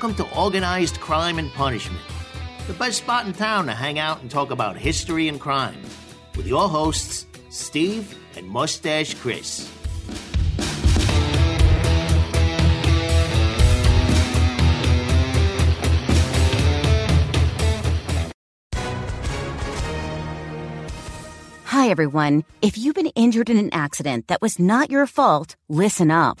Welcome to Organized Crime and Punishment, the best spot in town to hang out and talk about history and crime, with your hosts, Steve and Mustache Chris. Hi, everyone. If you've been injured in an accident that was not your fault, listen up.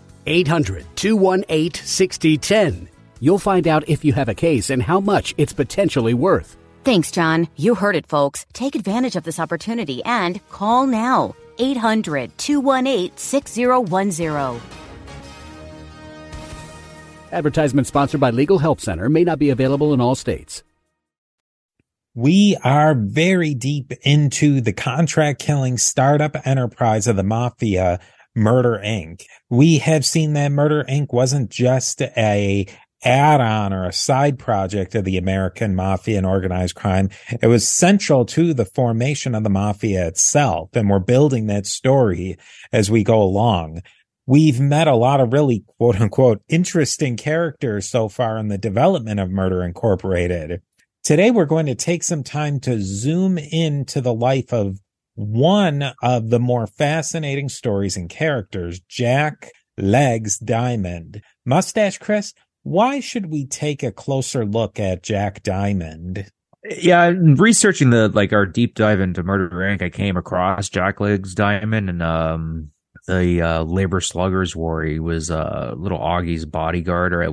800 218 6010. You'll find out if you have a case and how much it's potentially worth. Thanks, John. You heard it, folks. Take advantage of this opportunity and call now. 800 218 6010. Advertisement sponsored by Legal Help Center may not be available in all states. We are very deep into the contract killing startup enterprise of the mafia, Murder Inc. We have seen that Murder Inc. wasn't just a add-on or a side project of the American mafia and organized crime. It was central to the formation of the mafia itself. And we're building that story as we go along. We've met a lot of really quote unquote interesting characters so far in the development of Murder Incorporated. Today, we're going to take some time to zoom into the life of one of the more fascinating stories and characters, Jack Legs Diamond. Mustache Chris, why should we take a closer look at Jack Diamond? Yeah, researching the like our deep dive into Murder Inc, I came across Jack Legs Diamond and um the uh, Labor Sluggers War. He was uh, little Augie's bodyguard or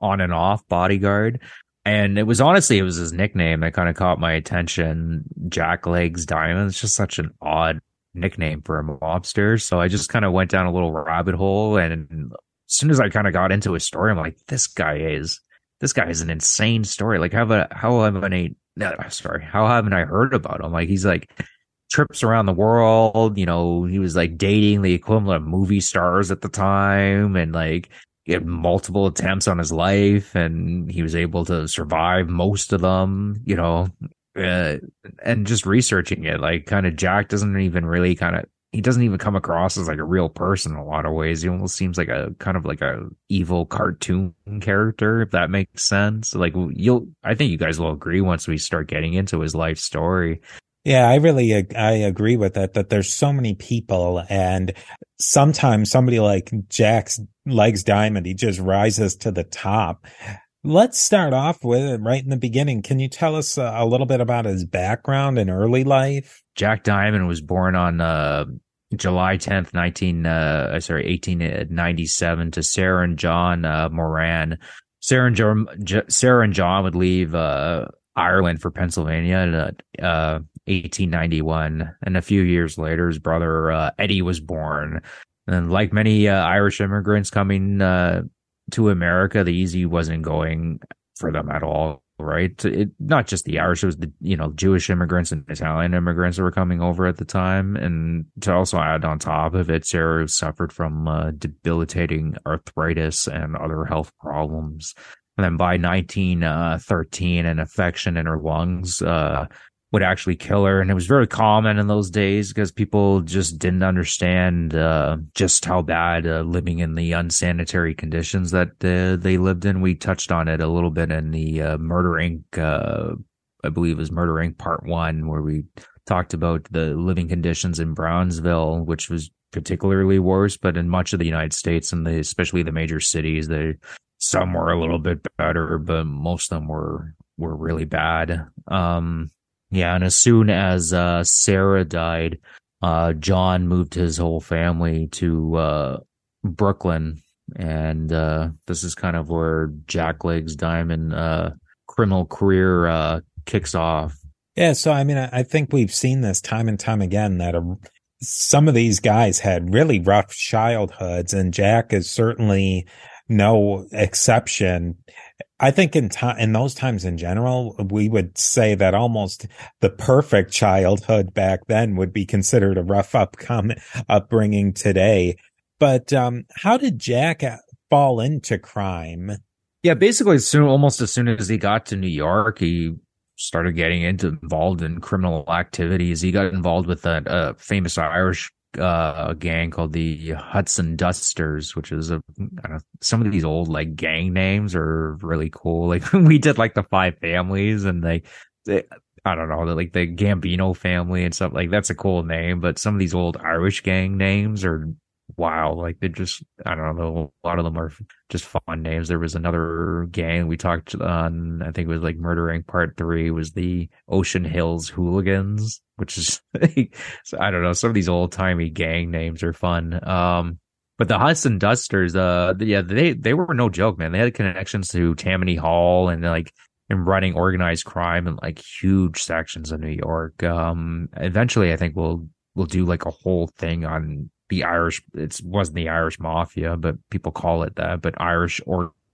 on and off bodyguard. And it was honestly, it was his nickname that kind of caught my attention. Jack Legs Diamond. It's just such an odd nickname for a mobster. So I just kind of went down a little rabbit hole. And as soon as I kind of got into his story, I'm like, this guy is, this guy is an insane story. Like, how I, how haven't I, no, sorry, how haven't I heard about him? Like, he's like, trips around the world. You know, he was like dating the equivalent of movie stars at the time and like he had multiple attempts on his life and he was able to survive most of them, you know, uh, and just researching it, like kind of Jack doesn't even really kind of, he doesn't even come across as like a real person in a lot of ways. He almost seems like a kind of like a evil cartoon character, if that makes sense. Like you'll, I think you guys will agree once we start getting into his life story. Yeah, I really I agree with that. That there's so many people, and sometimes somebody like Jack's legs diamond, he just rises to the top. Let's start off with it right in the beginning. Can you tell us a, little bit about his background and early life? Jack Diamond was born on uh, July 10th, 19, uh, sorry, 1897 to Sarah and John uh, Moran. Sarah and John, Sarah and John would leave uh, Ireland for Pennsylvania in uh, 1891. And a few years later, his brother uh, Eddie was born. And like many uh, Irish immigrants coming uh, to America, the easy wasn't going for them at all. Right, it, not just the Irish; it was the you know Jewish immigrants and Italian immigrants that were coming over at the time. And to also add on top of it, Sarah suffered from uh, debilitating arthritis and other health problems. And then by 1913, uh, an infection in her lungs uh, would actually kill her. And it was very common in those days because people just didn't understand uh, just how bad uh, living in the unsanitary conditions that uh, they lived in. We touched on it a little bit in the uh, Murder Inc. Uh, I believe was Murder Inc. Part One, where we talked about the living conditions in Brownsville, which was particularly worse. But in much of the United States and the, especially the major cities, they some were a little bit better, but most of them were were really bad. Um, yeah, and as soon as uh, Sarah died, uh, John moved his whole family to uh, Brooklyn, and uh, this is kind of where Jack Legs Diamond uh, criminal career uh, kicks off. Yeah, so I mean, I think we've seen this time and time again that a, some of these guys had really rough childhoods, and Jack is certainly no exception. I think in time, in those times in general, we would say that almost the perfect childhood back then would be considered a rough upcoming upbringing today. But, um, how did Jack fall into crime? Yeah, basically, soon, almost as soon as he got to New York, he started getting into involved in criminal activities. He got involved with a, a famous Irish uh, a gang called the Hudson Dusters, which is a some of these old like gang names are really cool. Like we did like the five families and they, they I don't know, like the Gambino family and stuff like that's a cool name, but some of these old Irish gang names are wow. Like they just, I don't know, a lot of them are just fun names. There was another gang we talked on, I think it was like Murder Inc Part Three was the Ocean Hills Hooligans, which is, I don't know, some of these old timey gang names are fun. Um, but the Hudson Dusters, uh, yeah, they, they were no joke, man. They had connections to Tammany Hall and like, and running organized crime in like huge sections of New York. Um, eventually I think we'll, we'll do like a whole thing on the Irish. It wasn't the Irish mafia, but people call it that. But Irish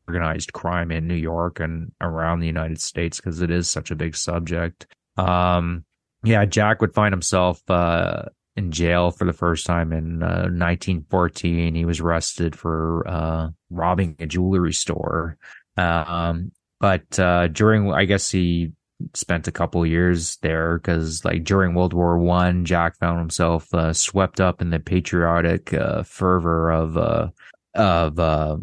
organized crime in New York and around the United States because it is such a big subject. Um, yeah, Jack would find himself uh, in jail for the first time in uh, 1914. He was arrested for uh, robbing a jewelry store. Um, but uh, during, I guess he spent a couple years there because like during World War One, Jack found himself uh, swept up in the patriotic uh, fervor of uh, of uh,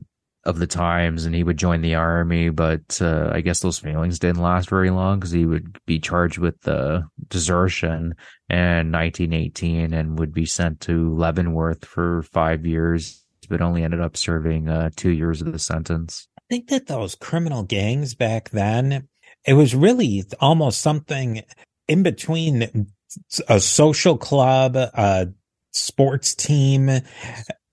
of the times, and he would join the army. But uh, I guess those feelings didn't last very long because he would be charged with uh, desertion in 1918 and would be sent to Leavenworth for five years, but only ended up serving two years of the sentence. I think that those criminal gangs back then it was really almost something in between a social club, a sports team.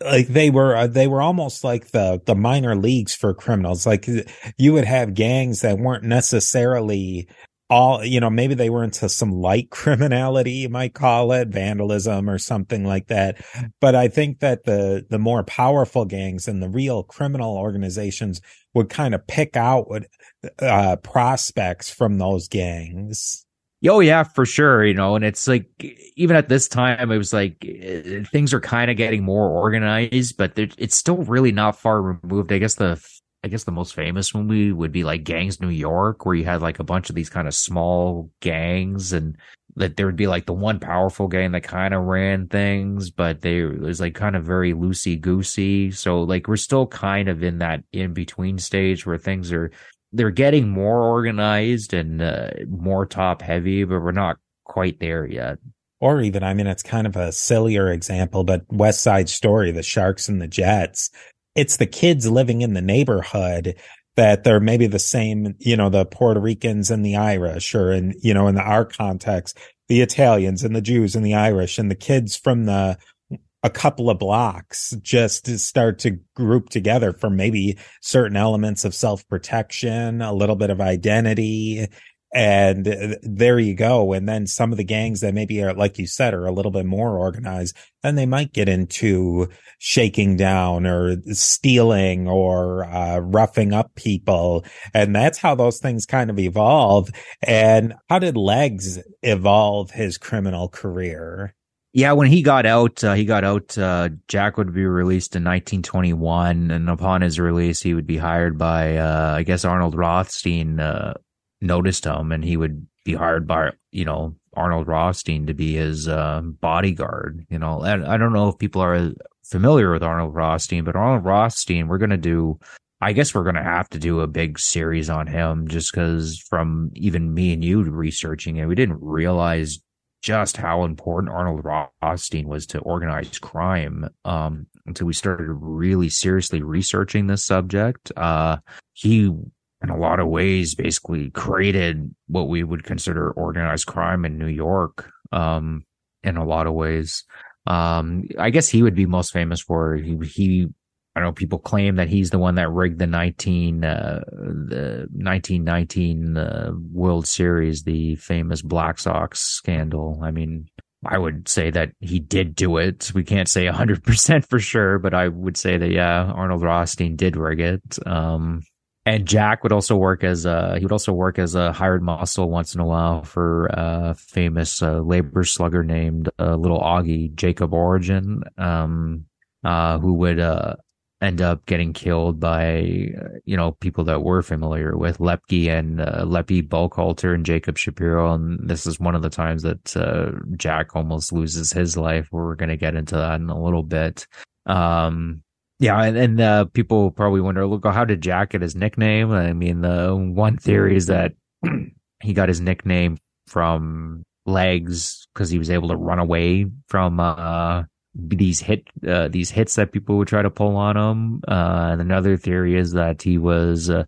Like they were, uh, they were almost like the, the minor leagues for criminals. Like you would have gangs that weren't necessarily all, you know, maybe they were into some light criminality, you might call it vandalism or something like that. But I think that the, the more powerful gangs and the real criminal organizations would kind of pick out uh, prospects from those gangs. Oh yeah, for sure. You know, and it's like even at this time, it was like eh, things are kind of getting more organized, but it's still really not far removed. I guess the I guess the most famous movie would be like Gangs New York, where you had like a bunch of these kind of small gangs, and that there would be like the one powerful gang that kind of ran things, but they it was like kind of very loosey goosey. So like we're still kind of in that in between stage where things are they're getting more organized and uh, more top heavy, but we're not quite there yet. Or even, I mean, it's kind of a sillier example, but West Side Story, the Sharks and the Jets, it's the kids living in the neighborhood that they're maybe the same, you know, the Puerto Ricans and the Irish, or in, you know, in the, our context, the Italians and the Jews and the Irish and the kids from the a couple of blocks just to start to group together for maybe certain elements of self protection, a little bit of identity. And there you go. And then some of the gangs that maybe are, like you said, are a little bit more organized, then they might get into shaking down or stealing or uh, roughing up people. And that's how those things kind of evolve. And how did Legs evolve his criminal career? Yeah, when he got out, uh, he got out. Uh, Jack would be released in 1921, and upon his release, he would be hired by, uh, I guess, Arnold Rothstein. Noticed him, and he would be hired by, you know, Arnold Rothstein to be his uh, bodyguard. You know, and I don't know if people are familiar with Arnold Rothstein, but Arnold Rothstein, we're gonna do. I guess we're gonna have to do a big series on him, just because from even me and you researching it, we didn't realize just how important Arnold Rothstein was to organized crime um, until we started really seriously researching this subject. Uh, he, in a lot of ways, basically created what we would consider organized crime in New York. Um, in a lot of ways, um, I guess he would be most famous for he he I know people claim that he's the one that rigged the 19, uh, the 1919 uh, World Series, the famous Black Sox scandal. I mean, I would say that he did do it. We can't say 100% for sure, but I would say that, yeah, Arnold Rothstein did rig it. Um, and Jack would also work as a he would also work as a hired muscle once in a while for a famous uh, labor slugger named uh, Little Augie Jacob Orgen, um, uh, who would uh, end up getting killed by you know people that we're familiar with Lepke and uh, Lepke Buchalter and Jacob Shapiro, and this is one of the times that uh, Jack almost loses his life. We're going to get into that in a little bit. Um, yeah, and, and uh, people probably wonder, look, how did Jack get his nickname? I mean, the one theory is that he got his nickname from legs because he was able to run away from uh, these hit uh, these hits that people would try to pull on him. Uh, and another theory is that he was a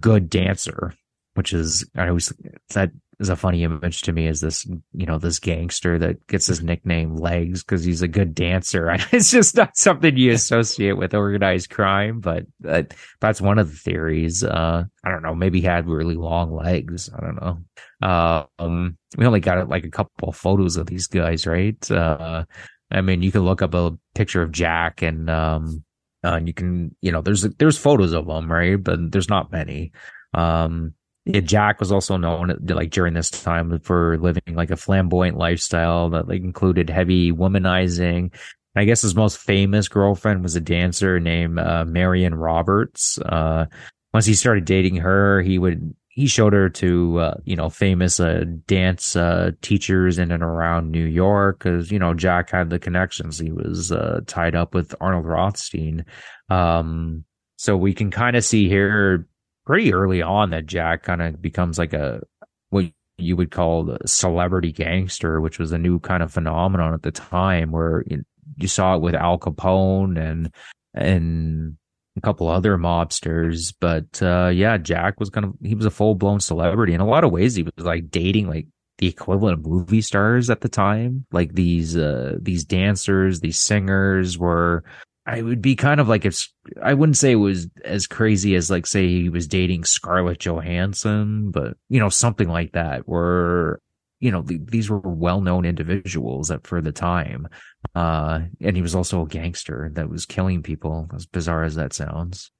good dancer, which is I always that is a funny image to me is this, you know, this gangster that gets his nickname Legs because he's a good dancer. It's just not something you associate with organized crime, but uh, that's one of the theories. Uh, I don't know. Maybe he had really long legs. I don't know. Uh, um, we only got like a couple photos of these guys, right? Uh, I mean, you can look up a picture of Jack and, um, uh, and you can, you know, there's, there's photos of them, right? But there's not many. Um, yeah, Jack was also known like during this time for living like a flamboyant lifestyle that like included heavy womanizing. I guess his most famous girlfriend was a dancer named uh, Marion Roberts. Uh, once he started dating her, he would he showed her to uh, you know famous uh, dance uh, teachers in and around New York because you know Jack had the connections. He was uh, tied up with Arnold Rothstein. Um, so we can kind of see here pretty early on that Jack kind of becomes like a what you would call a celebrity gangster, which was a new kind of phenomenon at the time, where you, you saw it with Al Capone and and a couple other mobsters. But uh, yeah, Jack was kind of he was a full blown celebrity in a lot of ways. He was like dating like the equivalent of movie stars at the time. Like these uh, these dancers, these singers were I would be kind of like if I wouldn't say it was as crazy as like say he was dating Scarlett Johansson, but you know something like that. Where you know th- these were well-known individuals at for the time, uh, and he was also a gangster that was killing people. As bizarre as that sounds.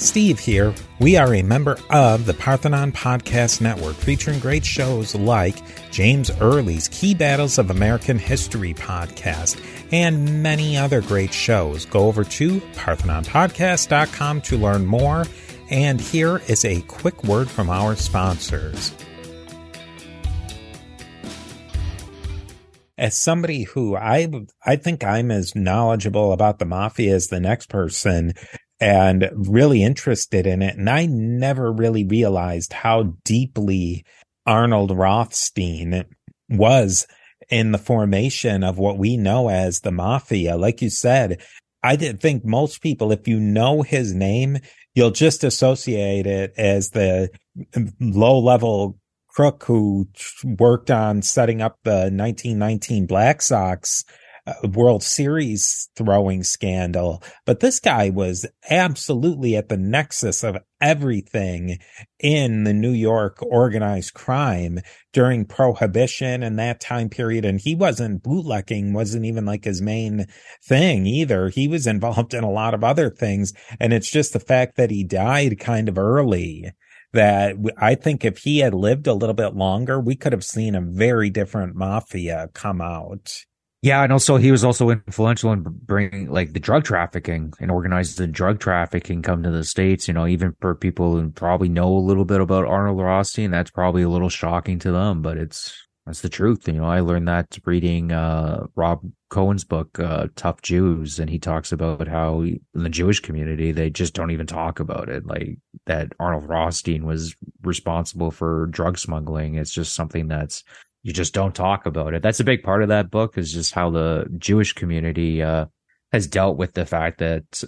Steve here. We are a member of the Parthenon Podcast Network featuring great shows like James Early's Key Battles of American History podcast and many other great shows. Go over to parthenonpodcast.com to learn more. And here is a quick word from our sponsors. As somebody who I I think I'm as knowledgeable about the mafia as the next person and really interested in it. And I never really realized how deeply Arnold Rothstein was in the formation of what we know as the mafia. Like you said, I did think most people, if you know his name, you'll just associate it as the low level crook who worked on setting up the 1919 Black Sox Uh, World Series throwing scandal. But this guy was absolutely at the nexus of everything in the New York organized crime during prohibition and that time period. And he wasn't bootlegging, wasn't even like his main thing either. He was involved in a lot of other things. And it's just the fact that he died kind of early that I think if he had lived a little bit longer, we could have seen a very different mafia come out. Yeah, and also he was also influential in bringing like the drug trafficking and organized the drug trafficking come to the states. You know, even for people who probably know a little bit about Arnold Rothstein, that's probably a little shocking to them, but it's that's the truth. You know, I learned that reading uh, Rob Cohen's book, uh, Tough Jews, and he talks about how in the Jewish community they just don't even talk about it. Like that Arnold Rothstein was responsible for drug smuggling. It's just something that's you just don't talk about it. That's a big part of that book is just how the Jewish community uh, has dealt with the fact that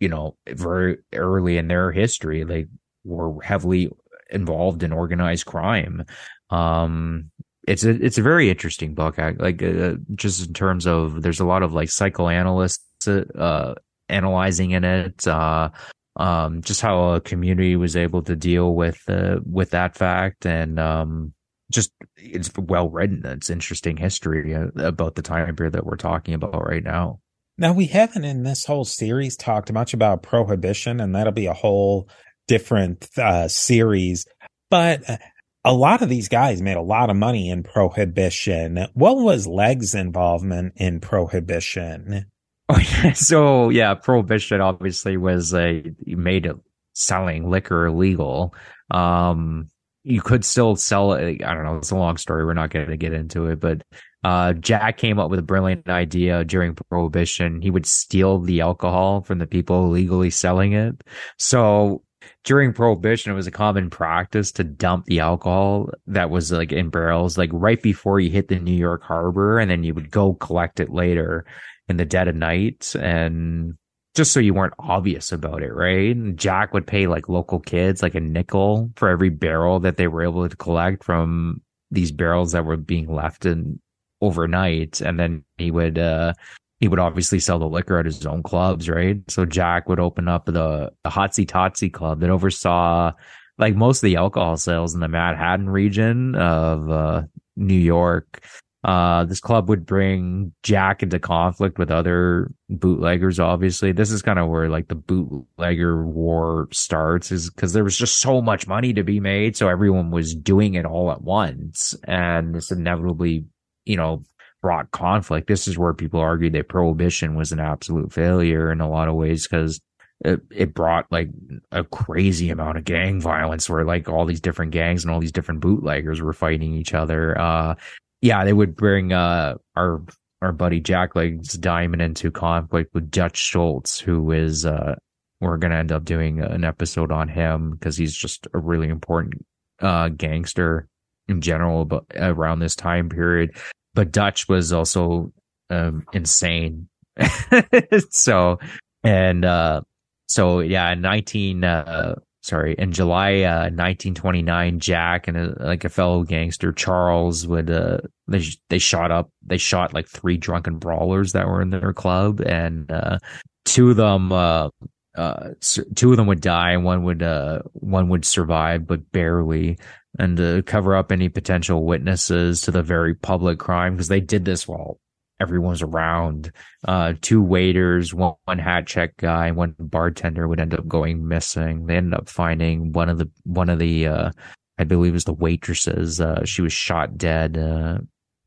you know very early in their history they were heavily involved in organized crime. Um, it's a it's a very interesting book. Like uh, just in terms of there's a lot of like psychoanalysts uh, analyzing in it. Uh, um, just how a community was able to deal with uh, with that fact and um, just it's well written. It's interesting history uh, about the time period that we're talking about right now. Now, we haven't in this whole series talked much about prohibition, and that'll be a whole different uh, series. But uh, a lot of these guys made a lot of money in prohibition. What was Leg's involvement in prohibition? Oh, yeah. So yeah, prohibition obviously was a made selling liquor illegal. Um, you could still sell it. I don't know. It's a long story. We're not going to get into it, but uh, Jack came up with a brilliant idea during Prohibition. He would steal the alcohol from the people illegally selling it. So during Prohibition, it was a common practice to dump the alcohol that was like in barrels, like right before you hit the New York harbor, and then you would go collect it later in the dead of night. And just so you weren't obvious about it, right? And Jack would pay like local kids like a nickel for every barrel that they were able to collect from these barrels that were being left in overnight. And then he would, uh, he would obviously sell the liquor at his own clubs, right? So Jack would open up the, the Hotsy Totsy club that oversaw like most of the alcohol sales in the Manhattan region of uh, New York. Uh, this club would bring Jack into conflict with other bootleggers. Obviously, this is kind of where like the bootlegger war starts, is because there was just so much money to be made, so everyone was doing it all at once, and this inevitably, you know, brought conflict. This is where people argue that prohibition was an absolute failure in a lot of ways because it, it brought like a crazy amount of gang violence where like all these different gangs and all these different bootleggers were fighting each other. Uh, yeah, they would bring uh our our buddy Jacklegs Diamond into conflict with Dutch Schultz, who is uh we're gonna end up doing an episode on him because he's just a really important uh gangster in general but around this time period. But Dutch was also um insane. so and uh so yeah, in nineteen uh sorry, in July uh, 1929, Jack and a, like a fellow gangster Charles would uh, they they shot up they shot like three drunken brawlers that were in their club, and uh, two of them uh, uh, two of them would die, and one would uh, one would survive, but barely. And to cover up any potential witnesses to the very public crime, because they did this while everyone's around. Uh, two waiters, one, one hat check guy, one bartender would end up going missing. They ended up finding one of the one of the uh, I believe was the waitresses. Uh, she was shot dead uh,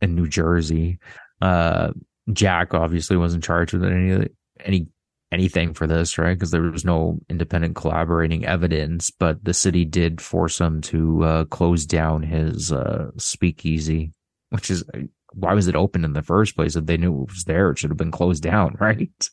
in New Jersey. Uh, Jack obviously wasn't charged with any any anything for this, right? Because there was no independent collaborating evidence, but the city did force him to uh, close down his speakeasy, which is why was it open in the first place? If they knew it was there, it should have been closed down, right?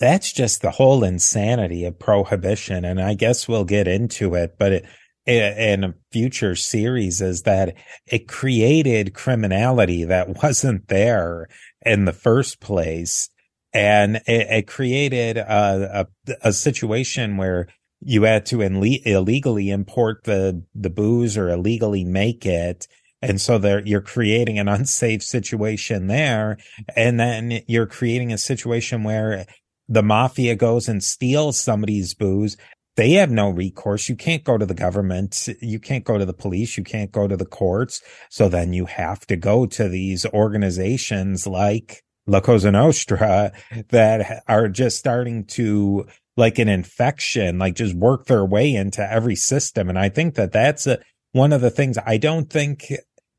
That's just the whole insanity of prohibition. And I guess we'll get into it, but it, in a future series is that it created criminality that wasn't there in the first place. And it, it created a, a, a, situation where you had to illegally import the, the booze or illegally make it and so there, you're creating an unsafe situation there. And then you're creating a situation where the mafia goes and steals somebody's booze. They have no recourse. You can't go to the government. You can't go to the police. You can't go to the courts. So then you have to go to these organizations like La Cosa Nostra that are just starting to like an infection, like just work their way into every system. And I think that that's a, one of the things I don't think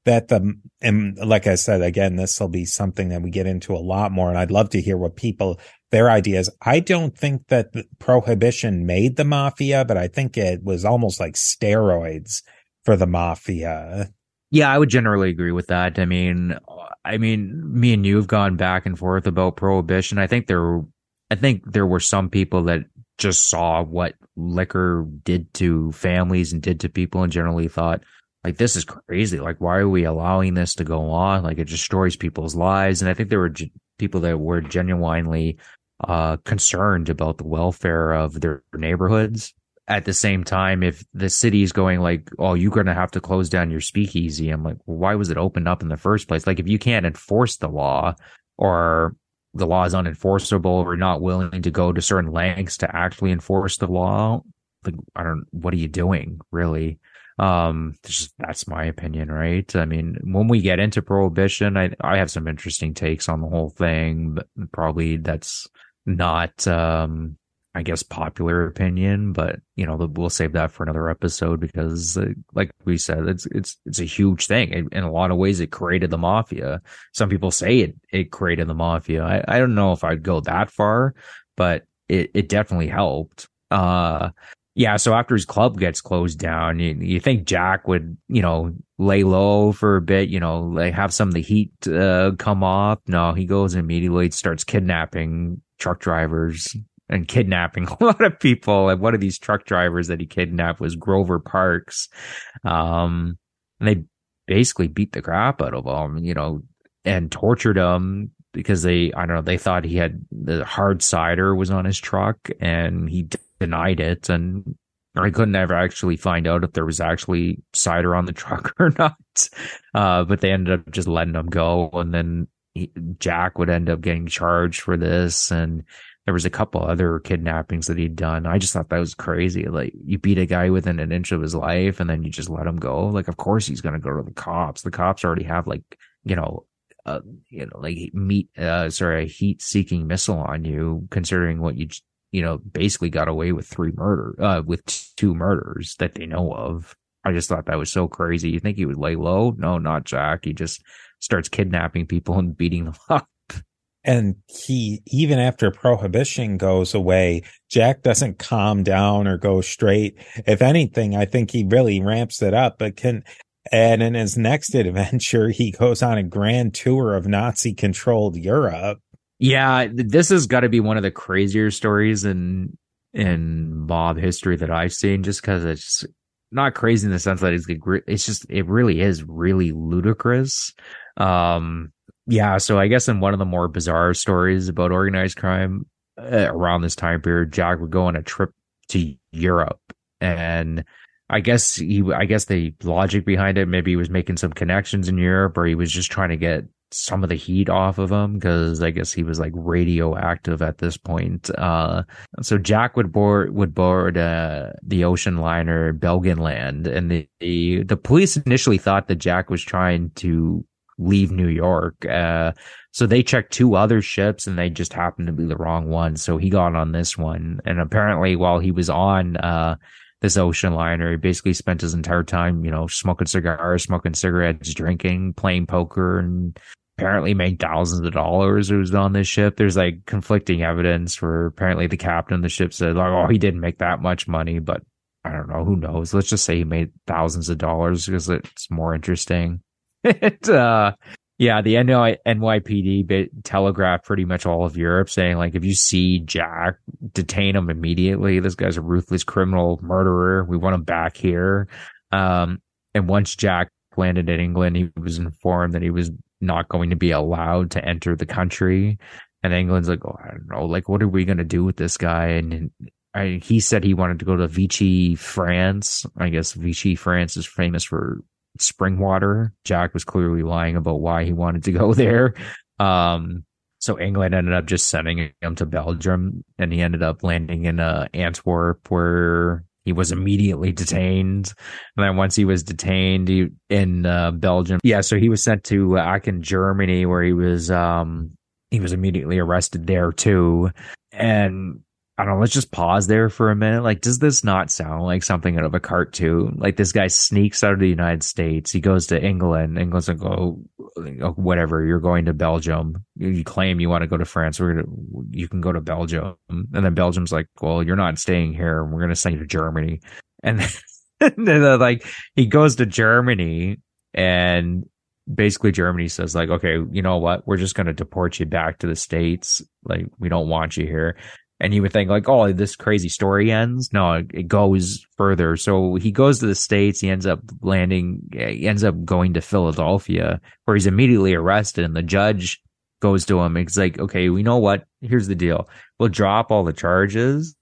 that the, and like I said, again, this will be something that we get into a lot more. And I'd love to hear what people, their ideas. I don't think that prohibition made the mafia, but I think it was almost like steroids for the mafia. Yeah, I would generally agree with that. I mean, I mean, me and you have gone back and forth about prohibition. I think there, I think there were some people that just saw what liquor did to families and did to people and generally thought, like this is crazy. Like, why are we allowing this to go on? Like, it destroys people's lives. And I think there were g- people that were genuinely uh, concerned about the welfare of their neighborhoods. At the same time, if the city is going like, "Oh, you're going to have to close down your speakeasy," I'm like, well, "Why was it opened up in the first place?" Like, if you can't enforce the law, or the law is unenforceable, or not willing to go to certain lengths to actually enforce the law, like, I don't. What are you doing, really? Um, just, that's my opinion, right? I mean, when we get into prohibition, I I have some interesting takes on the whole thing, but probably that's not um I guess popular opinion, but you know we'll save that for another episode because, uh, like we said, it's it's it's a huge thing. It, in a lot of ways, it created the mafia. Some people say it it created the mafia. I, I don't know if I'd go that far, but it it definitely helped. Uh, yeah. So after his club gets closed down, you you think Jack would you know lay low for a bit, you know, like have some of the heat uh, come off? No, he goes immediately starts kidnapping truck drivers and kidnapping a lot of people. And one of these truck drivers that he kidnapped was Grover Parks. Um, and they basically beat the crap out of him, you know, and tortured him because they, I don't know, they thought he had the hard cider was on his truck and he denied it. And I couldn't ever actually find out if there was actually cider on the truck or not. Uh, but they ended up just letting him go. And then he, Jack would end up getting charged for this. And there was a couple other kidnappings that he'd done. I just thought that was crazy. Like you beat a guy within an inch of his life and then you just let him go. Like, of course he's going to go to the cops. The cops already have like, you know, uh, you know, like meat, uh, sorry, a heat seeking missile on you, considering what you, you know, basically got away with three murder, uh, with two murders that they know of. I just thought that was so crazy. You think he would lay low? No, not Jack. He just starts kidnapping people and beating them up. And he, even after prohibition goes away, Jack doesn't calm down or go straight. If anything, I think he really ramps it up, but can, and in his next adventure, he goes on a grand tour of Nazi controlled Europe. Yeah, this has got to be one of the crazier stories in in mob history that I've seen. Just because it's not crazy in the sense that it's it's just it really is really ludicrous. Um, yeah, so I guess in one of the more bizarre stories about organized crime uh, around this time period, Jack would go on a trip to Europe, and I guess he, I guess the logic behind it, maybe he was making some connections in Europe, or he was just trying to get some of the heat off of him because I guess he was like radioactive at this point. Uh, so Jack would board would board uh, the ocean liner Belgenland, and the, the the police initially thought that Jack was trying to leave New York. Uh, so they checked two other ships and they just happened to be the wrong one. So he got on this one. And apparently while he was on, uh, this ocean liner, he basically spent his entire time, you know, smoking cigars, smoking cigarettes, drinking, playing poker, and apparently made thousands of dollars. It was on this ship. There's like conflicting evidence for apparently the captain of the ship said, like, oh, he didn't make that much money, but I don't know. Who knows? Let's just say he made thousands of dollars because it's more interesting. it, uh, yeah, the NYPD telegraphed pretty much all of Europe saying, like, if you see Jack, detain him immediately. This guy's a ruthless criminal murderer. We want him back here. Um, and once Jack landed in England, he was informed that he was not going to be allowed to enter the country. And England's like, oh, I don't know, like, what are we going to do with this guy? And I, he said he wanted to go to Vichy, France. I guess Vichy, France is famous for spring water. Jack was clearly lying about why he wanted to go there. Um, so England ended up just sending him to Belgium, and he ended up landing in uh, Antwerp, where he was immediately detained. And then once he was detained he, in uh, Belgium, yeah, so he was sent to uh, Aachen, Germany, where he was um, he was immediately arrested there too. And I don't know, let's just pause there for a minute. Like, does this not sound like something out of a cartoon? Like this guy sneaks out of the United States. He goes to England. England's like, oh, Uh, whatever. You're going to Belgium. You claim you want to go to France. We're to, you can go to Belgium. And then Belgium's like, well, you're not staying here. We're going to send you to Germany. And then, like, he goes to Germany and basically Germany says like, okay, you know what? We're just going to deport you back to the States. Like, we don't want you here and you would think like, oh, this crazy story ends. No, it goes further. So he goes to the states. He ends up landing. He ends up going to Philadelphia, where he's immediately arrested. And the judge goes to him. It's like, okay, we know what. Here's the deal. We'll drop all the charges.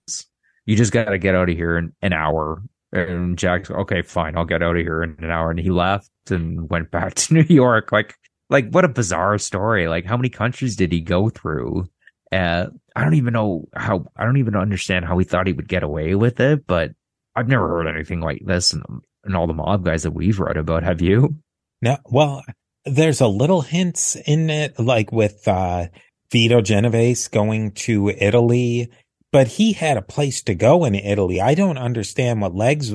You just got to get out of here in an hour. And Jack's okay, fine. I'll get out of here in an hour. And he left and went back to New York. Like, like what a bizarre story. Like, how many countries did he go through? Uh, I don't even know how, I don't even understand how he thought he would get away with it, but I've never heard anything like this in and all the mob guys that we've read about. Have you? No, well, there's a little hints in it, like with uh, Vito Genovese going to Italy, but he had a place to go in Italy. I don't understand what Legs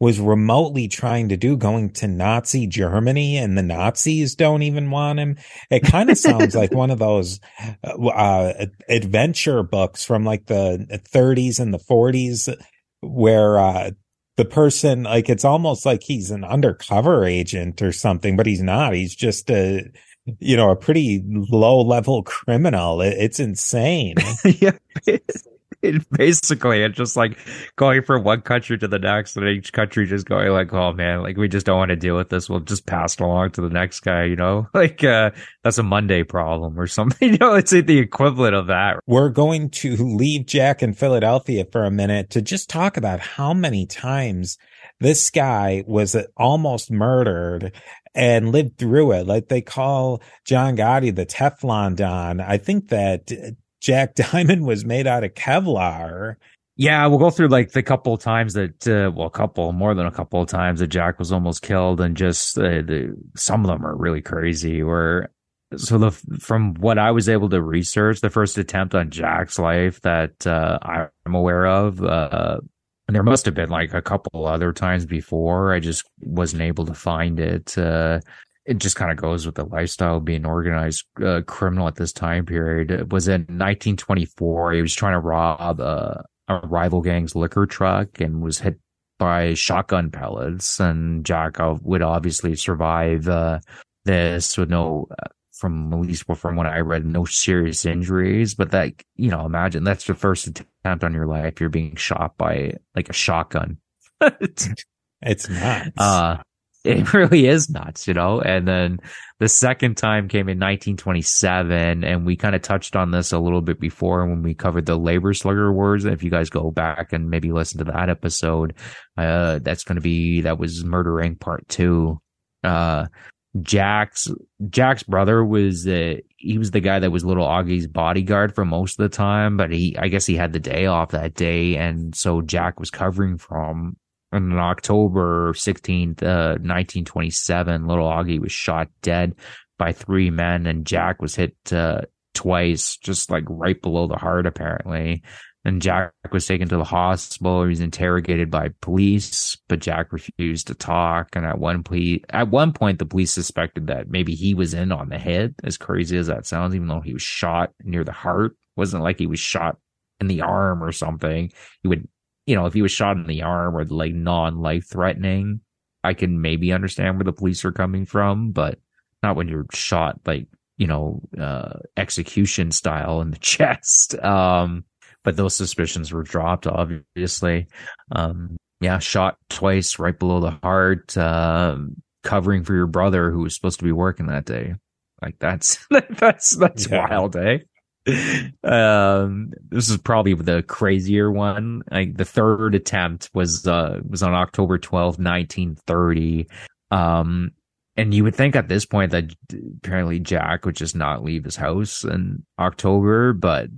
was remotely trying to do going to Nazi Germany and the Nazis don't even want him. It kind of sounds like one of those uh, uh, adventure books from like the 30s and the 40s where uh, the person like it's almost like he's an undercover agent or something, but he's not. He's just a you know a pretty low level criminal. It, it's insane. yeah it basically it's just like going from one country to the next and each country just going like oh man like we just don't want to deal with this we'll just pass it along to the next guy you know like uh that's a monday problem or something you know it's the equivalent of that we're going to leave jack in philadelphia for a minute to just talk about how many times this guy was almost murdered and lived through it. Like they call John Gotti the Teflon Don. I think that Jack Diamond was made out of Kevlar. Yeah, we'll go through like the couple of times that, uh, well, a couple, more than a couple of times that Jack was almost killed, and just uh, the some of them are really crazy. Where so the from what I was able to research, the first attempt on Jack's life that uh, I'm aware of, uh, and there must have been like a couple other times before. I just wasn't able to find it. Uh, it just kind of goes with the lifestyle of being organized uh, criminal at this time period. It was in 1924. He was trying to rob a, a rival gang's liquor truck and was hit by shotgun pellets. And Jack would obviously survive uh, this with no, uh, from at least from what I read, no serious injuries. But that, you know, imagine that's the first attempt on your life. You're being shot by like a shotgun. it's nuts. Uh, it really is nuts, you know? And then the second time came in 1927 and we kind of touched on this a little bit before when we covered the labor slugger wars. If you guys go back and maybe listen to that episode, uh, that's going to be, that was Murder Inc. part two. Uh, Jack's, Jack's brother was, uh, he was the guy that was little Augie's bodyguard for most of the time, but he, I guess he had the day off that day. And so Jack was covering from on October 16th, uh, 1927, little Augie was shot dead by three men and Jack was hit, uh, twice, just like right below the heart, apparently. And Jack was taken to the hospital. He was interrogated by police, but Jack refused to talk. And at one ple- at one point, the police suspected that maybe he was in on the hit. As crazy as that sounds, even though he was shot near the heart, it wasn't like he was shot in the arm or something. He would you know, if he was shot in the arm or like non life threatening, I can maybe understand where the police are coming from, but not when you're shot like, you know, uh, execution style in the chest. Um, but those suspicions were dropped, obviously. Um, yeah, shot twice right below the heart, uh, covering for your brother who was supposed to be working that day. Like that's, that's, that's yeah. wild, eh? Um, this is probably the crazier one. Like the third attempt was uh was on October twelfth, nineteen thirty. Um, and you would think at this point that apparently Jack would just not leave his house in October, but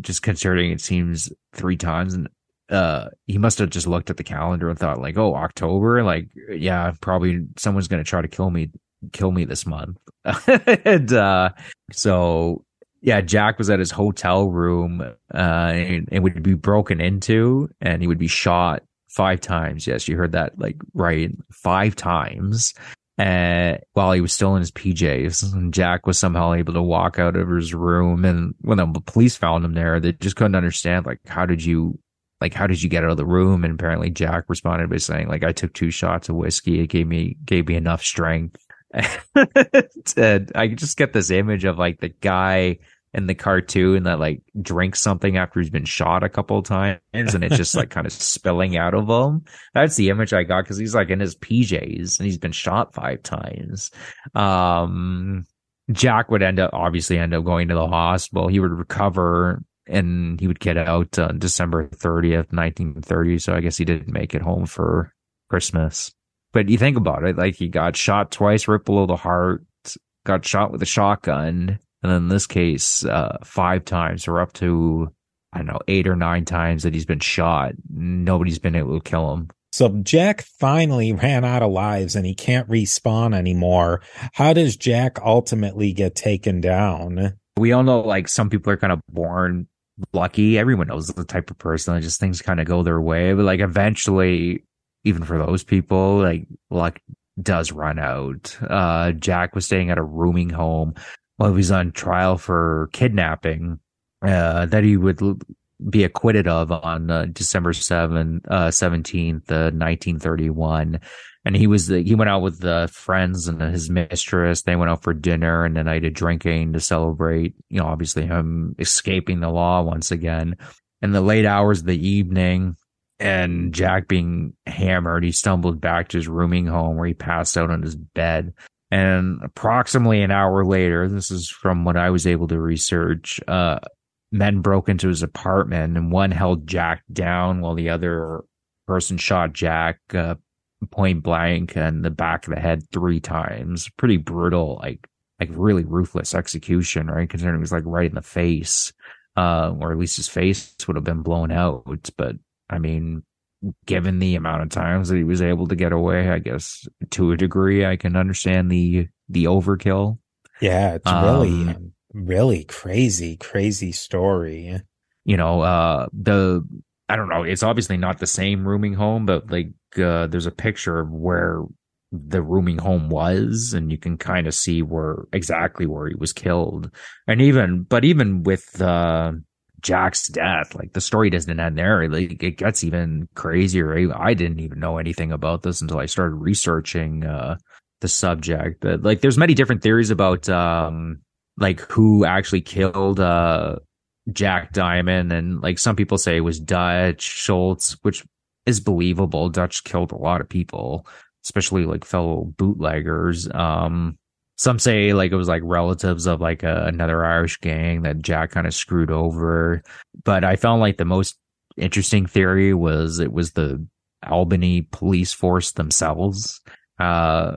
just considering it seems three times and uh he must have just looked at the calendar and thought like, oh, October, like yeah, probably someone's gonna try to kill me kill me this month. and uh so yeah, Jack was at his hotel room, uh, and, and would be broken into and he would be shot five times. Yes, you heard that like right. Five times. Uh, while he was still in his PJs, and Jack was somehow able to walk out of his room. And when the police found him there, they just couldn't understand, like, how did you, like, how did you get out of the room? And apparently Jack responded by saying, like, I took two shots of whiskey. It gave me, gave me enough strength and I just get this image of like the guy in the cartoon that like drinks something after he's been shot a couple of times and it's just like kind of spilling out of him. That's the image I got because he's like in his PJs and he's been shot five times. Um, Jack would end up obviously end up going to the hospital. He would recover and he would get out on December 30th, 1930. So I guess he didn't make it home for Christmas. But you think about it, like he got shot twice right below the heart, got shot with a shotgun, and in this case, uh, five times or up to, I don't know, eight or nine times that he's been shot. Nobody's been able to kill him. So Jack finally ran out of lives and he can't respawn anymore. How does Jack ultimately get taken down? We all know like some people are kind of born lucky. Everyone knows the type of person that just things kind of go their way. But like eventually, even for those people, like luck does run out. Uh, Jack was staying at a rooming home while he was on trial for kidnapping, uh, that he would be acquitted of on uh, December 7, uh, 17th, uh, 1931. And he was, he went out with the friends and his mistress. They went out for dinner and a night of drinking to celebrate, you know, obviously him escaping the law once again. In the late hours of the evening, and Jack being hammered, he stumbled back to his rooming home where he passed out on his bed. And approximately an hour later, this is from what I was able to research, uh, men broke into his apartment and one held Jack down while the other person shot Jack uh, point blank in the back of the head three times. Pretty brutal, like like really ruthless execution, right? Considering it was like right in the face, uh, or at least his face would have been blown out. But I mean, given the amount of times that he was able to get away, I guess to a degree, I can understand the the overkill. Yeah, it's really um, really crazy, crazy story. You know, uh, the, I don't know, it's obviously not the same rooming home, but like, uh, there's a picture of where the rooming home was and you can kind of see where exactly where he was killed. And even, but even with, uh, Jack's death, like the story doesn't end there. Like it gets even crazier. I didn't even know anything about this until I started researching, uh, the subject. But like, there's many different theories about, um, like who actually killed uh Jack Diamond and like some people say it was Dutch Schultz, which is believable. Dutch killed a lot of people, especially like fellow bootleggers. Um some say like it was like relatives of like a, another Irish gang that Jack kind of screwed over. But I found like the most interesting theory was it was the Albany police force themselves. Uh,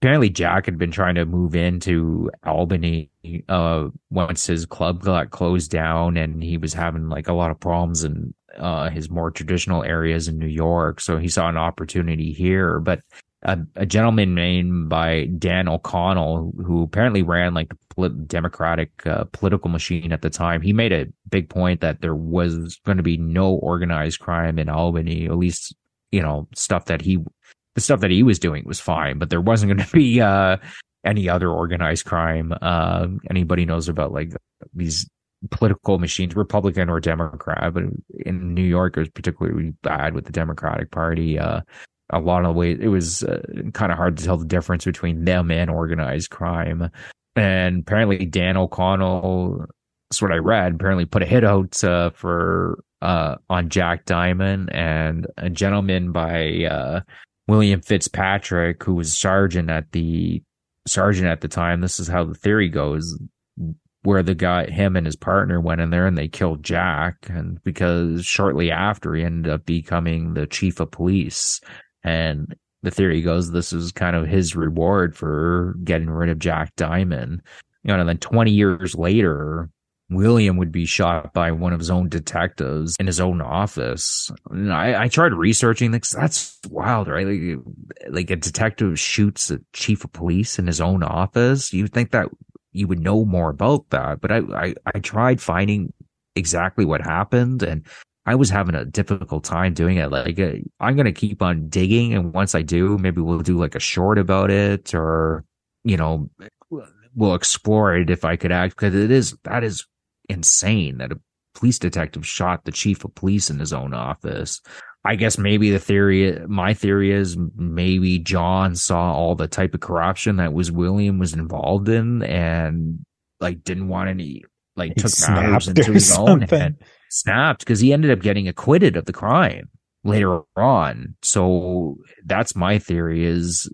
apparently Jack had been trying to move into Albany uh, once his club got closed down and he was having like a lot of problems in uh, his more traditional areas in New York. So he saw an opportunity here. But a, a gentleman named by Dan O'Connell, who apparently ran like the Democratic uh, political machine at the time, he made a big point that there was going to be no organized crime in Albany, at least, you know, stuff that he the stuff that he was doing was fine, but there wasn't going to be uh, any other organized crime. Uh, anybody knows about like these political machines, Republican or Democrat, but in New York it was particularly bad with the Democratic Party. Uh, a lot of the ways it was uh, kind of hard to tell the difference between them and organized crime. And apparently Dan O'Connell, that's what I read, apparently put a hit out uh, for uh, on Jack Diamond and a gentleman by uh, William Fitzpatrick, who was sergeant at the sergeant at the time. This is how the theory goes, where the guy, him and his partner went in there and they killed Jack, and because shortly after he ended up becoming the chief of police, and the theory goes this is kind of his reward for getting rid of Jack Diamond. You know, and then 20 years later, William would be shot by one of his own detectives in his own office. And I, I tried researching this. That's wild, right? Like, like a detective shoots a chief of police in his own office. You'd think that you would know more about that, but I, I, I tried finding exactly what happened and I was having a difficult time doing it. Like, uh, I'm going to keep on digging. And once I do, maybe we'll do like a short about it or, you know, we'll explore it if I could act because it is, that is insane that a police detective shot the chief of police in his own office. I guess maybe the theory, my theory is maybe John saw all the type of corruption that was William was involved in and like didn't want any, like he took matters into his something. own hand, snapped because he ended up getting acquitted of the crime later on. So that's my theory is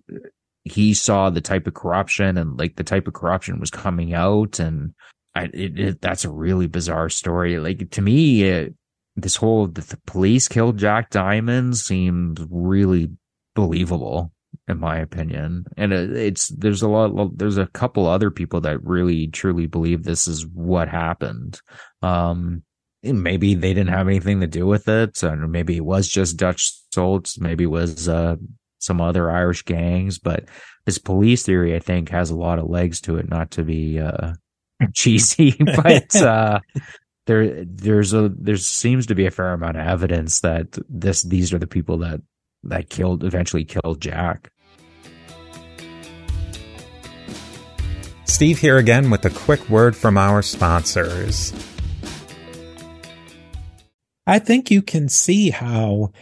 he saw the type of corruption and like the type of corruption was coming out and I, it, it, that's a really bizarre story. Like to me, it, this whole the, the police killed Jack Diamond seems really believable in my opinion. And it, it's there's a lot there's a couple other people that really truly believe this is what happened. Um maybe they didn't have anything to do with it, and maybe it was just Dutch Schultz, maybe it was uh, some other Irish gangs. But this police theory, I think, has a lot of legs to it. Not to be uh, cheesy, but uh, there there's a there seems to be a fair amount of evidence that this these are the people that that killed eventually killed Jack. Steve here again with a quick word from our sponsors. I think you can see how,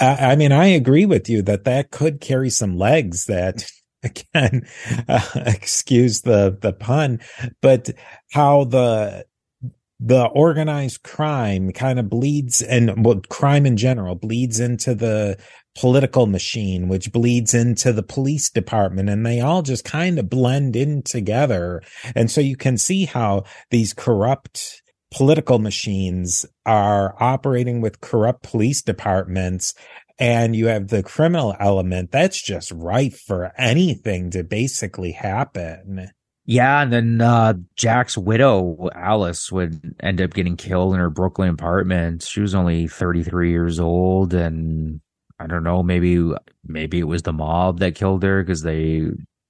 I, I mean, I agree with you that that could carry some legs that again, uh, excuse the, the pun, but how the, the organized crime kind of bleeds and well, crime in general bleeds into the political machine, which bleeds into the police department and they all just kind of blend in together. And so you can see how these corrupt political machines are operating with corrupt police departments and you have the criminal element that's just ripe for anything to basically happen. Yeah, and then uh, Jack's widow, Alice, would end up getting killed in her Brooklyn apartment. She was only 33 years old, and I don't know, maybe maybe it was the mob that killed her because they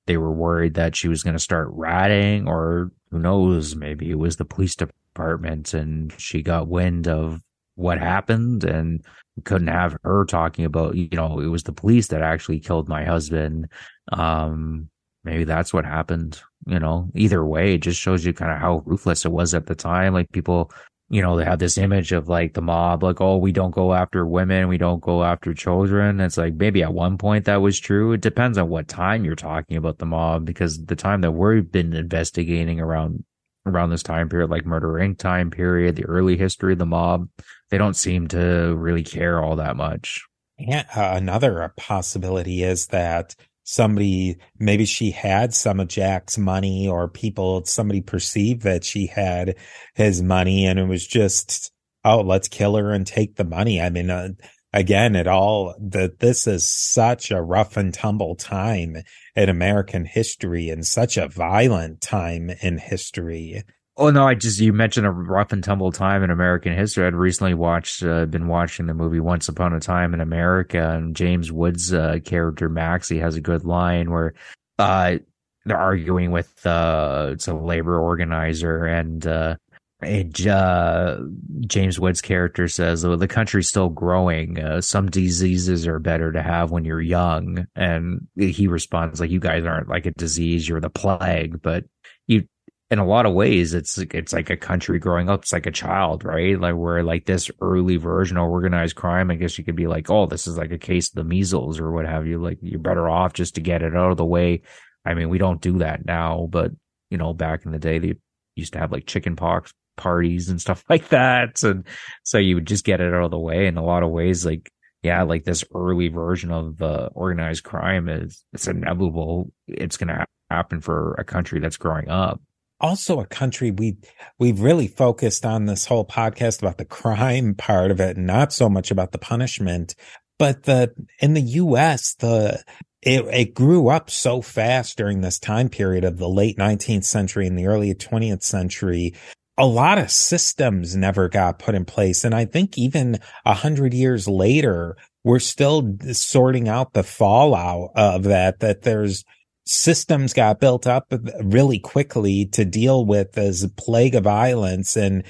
they were worried that she was going to start ratting, or who knows, maybe it was the police department and she got wind of what happened and couldn't have her talking about, you know, it was the police that actually killed my husband. Um, maybe that's what happened. You know, either way, it just shows you kind of how ruthless it was at the time. Like people you know, they have this image of like the mob, like, oh, we don't go after women, we don't go after children. It's like maybe at one point that was true. It depends on what time you're talking about the mob, because the time that we've been investigating around around this time period, like Murder Inc. time period, the early history of the mob, they don't seem to really care all that much. Yeah, uh, another possibility is that somebody maybe she had some of Jack's money or people somebody perceived that she had his money and it was just oh let's kill her and take the money I mean uh, again it all that this is such a rough and tumble time in American history and such a violent time in history Oh no, I just you mentioned a rough and tumble time in American history. I'd recently watched, uh, been watching the movie Once Upon a Time in America, and James Woods' uh, character Maxie has a good line where uh, they're arguing with uh, it's a labor organizer, and it, uh, James Woods' character says, "The country's still growing. Uh, some diseases are better to have when you're young." And he responds like, "You guys aren't like a disease; you're the plague." But you in a lot of ways, it's it's like a country growing up. It's like a child, right? Like where like this early version of organized crime. I guess you could be like, oh, this is like a case of the measles or what have you. Like you're better off just to get it out of the way. I mean, we don't do that now, but you know, back in the day, they used to have like chicken pox parties and stuff like that, and so you would just get it out of the way. In a lot of ways, like yeah, like this early version of uh, organized crime is it's inevitable. It's going to happen for a country that's growing up also a country we we've really focused on this whole podcast about the crime part of it, not so much about the punishment. But the in the U.S. the it, it grew up so fast during this time period of the late 19th century and the early 20th century. A lot of systems never got put in place. And I think even a hundred years later, we're still sorting out the fallout of that, that there's systems got built up really quickly to deal with this plague of violence and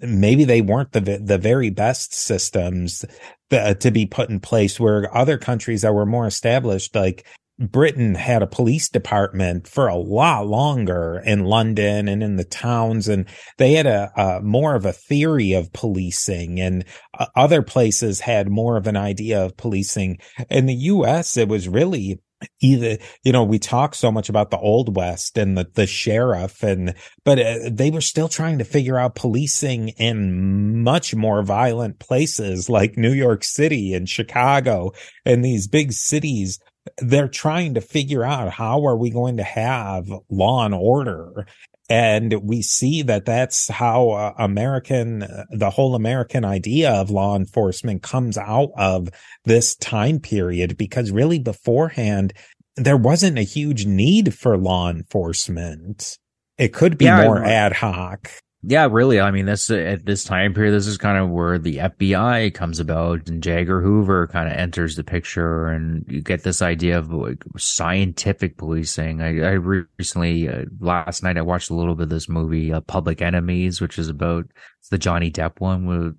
maybe they weren't the the very best systems uh, to be put in place where other countries that were more established like Britain had a police department for a lot longer in London and in the towns, and they had a, a more of a theory of policing, and uh, other places had more of an idea of policing. In the U.S., it was really either you know we talk so much about the old west and the the sheriff and but uh, they were still trying to figure out policing in much more violent places like New York City and Chicago and these big cities they're trying to figure out how are we going to have law and order and we see that that's how uh, American, uh, the whole American idea of law enforcement comes out of this time period because really beforehand, there wasn't a huge need for law enforcement. It could be yeah, more ad hoc. Yeah, really. I mean, this at this time period, this is kind of where the FBI comes about, and J. Edgar Hoover kind of enters the picture, and you get this idea of like scientific policing. I, I recently, uh, last night, I watched a little bit of this movie, uh, Public Enemies, which is about it's the Johnny Depp one where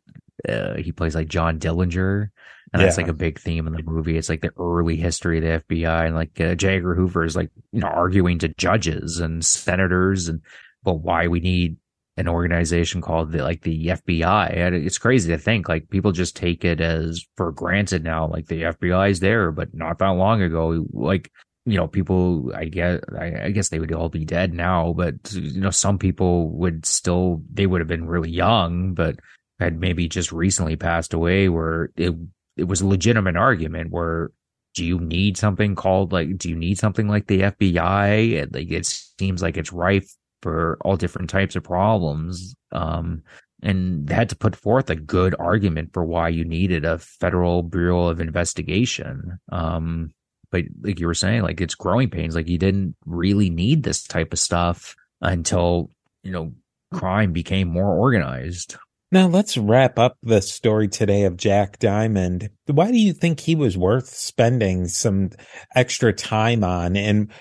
uh, he plays like John Dillinger. And yeah. that's like a big theme in the movie. It's like the early history of the FBI and like uh, J. Edgar Hoover is like, you know, arguing to judges and senators and But why we need an organization called the, like the FBI. And It's crazy to think like people just take it as for granted now. Like the FBI is there, but not that long ago, like you know, people. I guess I, I guess they would all be dead now, but you know, some people would still they would have been really young, but had maybe just recently passed away. Where it it was a legitimate argument where do you need something called like do you need something like the FBI? Like it seems like it's rife for all different types of problems. Um, and had to put forth a good argument for why you needed a federal bureau of investigation. Um, but like you were saying, like it's growing pains. Like you didn't really need this type of stuff until you know crime became more organized. Now let's wrap up the story today of Jack Diamond. Why do you think he was worth spending some extra time on? And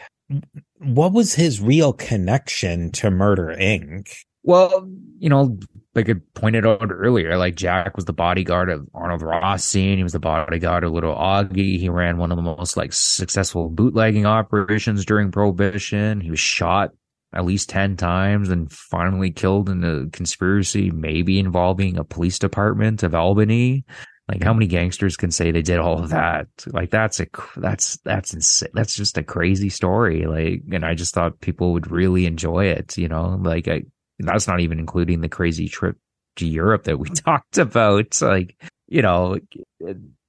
what was his real connection to Murder Inc? Well, you know, like I pointed out earlier, like Jack was the bodyguard of Arnold Rothstein. He was the bodyguard of Little Augie. He ran one of the most like successful bootlegging operations during Prohibition. He was shot at least 10 times and finally killed in a conspiracy, maybe involving a police department of Albany. Like how many gangsters can say they did all of that? Like that's a that's that's insane. That's just a crazy story. Like, and I just thought people would really enjoy it. You know, like I, that's not even including the crazy trip to Europe that we talked about. Like, you know,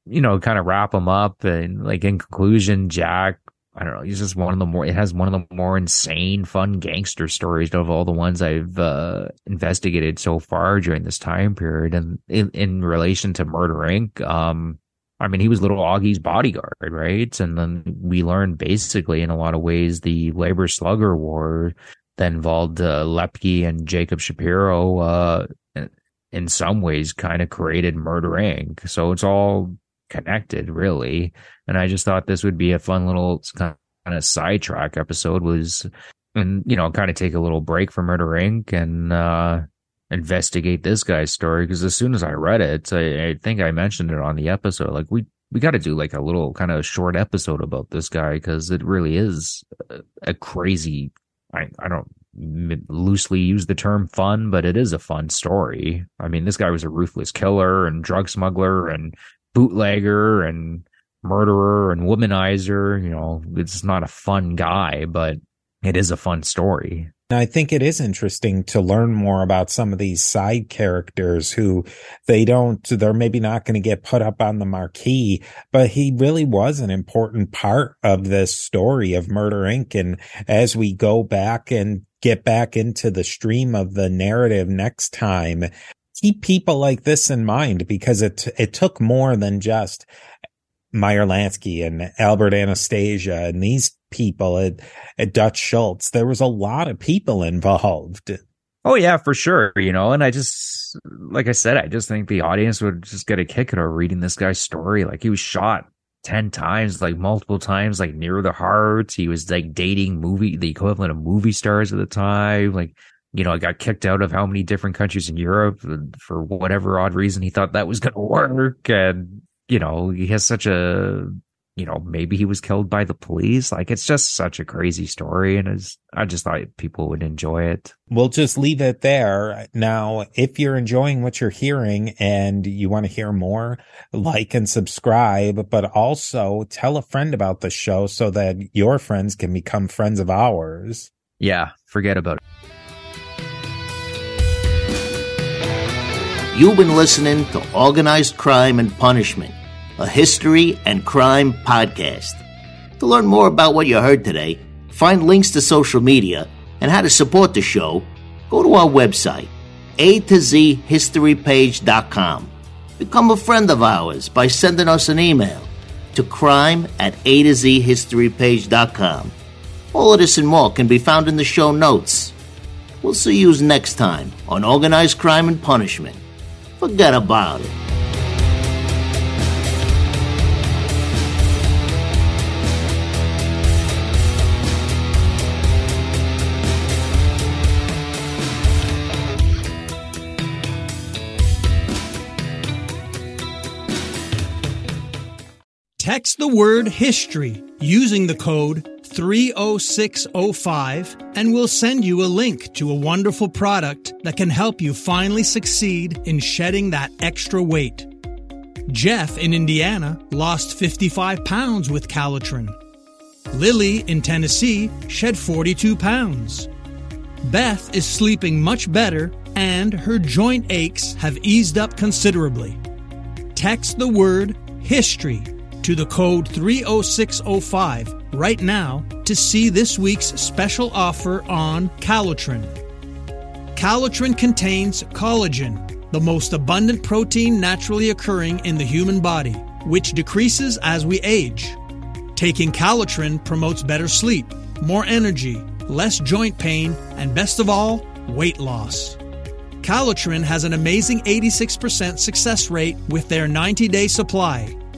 you know, kind of wrap them up and like in conclusion, Jack I don't know. He's just one of the more. It has one of the more insane, fun gangster stories of all the ones I've uh, investigated so far during this time period. And in, in relation to Murder Inc., um, I mean, he was Little Augie's bodyguard, right? And then we learned basically, in a lot of ways, the labor slugger war that involved uh, Lepke and Jacob Shapiro. Uh, in some ways, kind of created Murder Inc. So it's all connected really. And I just thought this would be a fun little kind of sidetrack episode was, and you know, kind of take a little break from Murder Inc. and, uh, investigate this guy's story. Cause as soon as I read it, I, I think I mentioned it on the episode. Like we, we got to do like a little kind of short episode about this guy because it really is a, a crazy. I, I don't loosely use the term fun, but it is a fun story. I mean, this guy was a ruthless killer and drug smuggler and bootlegger and murderer and womanizer. You know, it's not a fun guy, but it is a fun story. I think it is interesting to learn more about some of these side characters who they don't, they're maybe not going to get put up on the marquee, but he really was an important part of this story of Murder Inc. And as we go back and get back into the stream of the narrative next time, keep people like this in mind because it it took more than just Meyer Lansky and Albert Anastasia and these people at, at Dutch Schultz. There was a lot of people involved. Oh yeah, for sure. You know, and I just, like I said, I just think the audience would just get a kick out of reading this guy's story. Like he was shot 10 times, like multiple times, like near the heart. He was like dating movie, the equivalent of movie stars at the time. Like you know, I got kicked out of how many different countries in Europe uh, for whatever odd reason he thought that was going to work. And, you know, he has such a, you know, maybe he was killed by the police. Like it's just such a crazy story. And it's, I just thought people would enjoy it. We'll just leave it there. Now, if you're enjoying what you're hearing and you want to hear more, like and subscribe, but also tell a friend about the show so that your friends can become friends of ours. Yeah. Forget about it. You've been listening to Organized Crime and Punishment, a history and crime podcast. To learn more about what you heard today, find links to social media, and how to support the show, go to our website, A to Z historypage.com. Become a friend of ours by sending us an email to crime at A to Z historypage.com. All of this and more can be found in the show notes. We'll see you next time on Organized Crime and Punishment. Forget about it. Text the word history using the code 30605 and we'll send you a link to a wonderful product that can help you finally succeed in shedding that extra weight. Jeff in Indiana lost 55 pounds with Calitrin. Lily in Tennessee shed 42 pounds. Beth is sleeping much better and her joint aches have eased up considerably. Text the word history to the code 30605 right now to see this week's special offer on Calitrin. Calitrin contains collagen, the most abundant protein naturally occurring in the human body, which decreases as we age. Taking Calitrin promotes better sleep, more energy, less joint pain, and best of all, weight loss. Calitrin has an amazing 86% success rate with their 90 day supply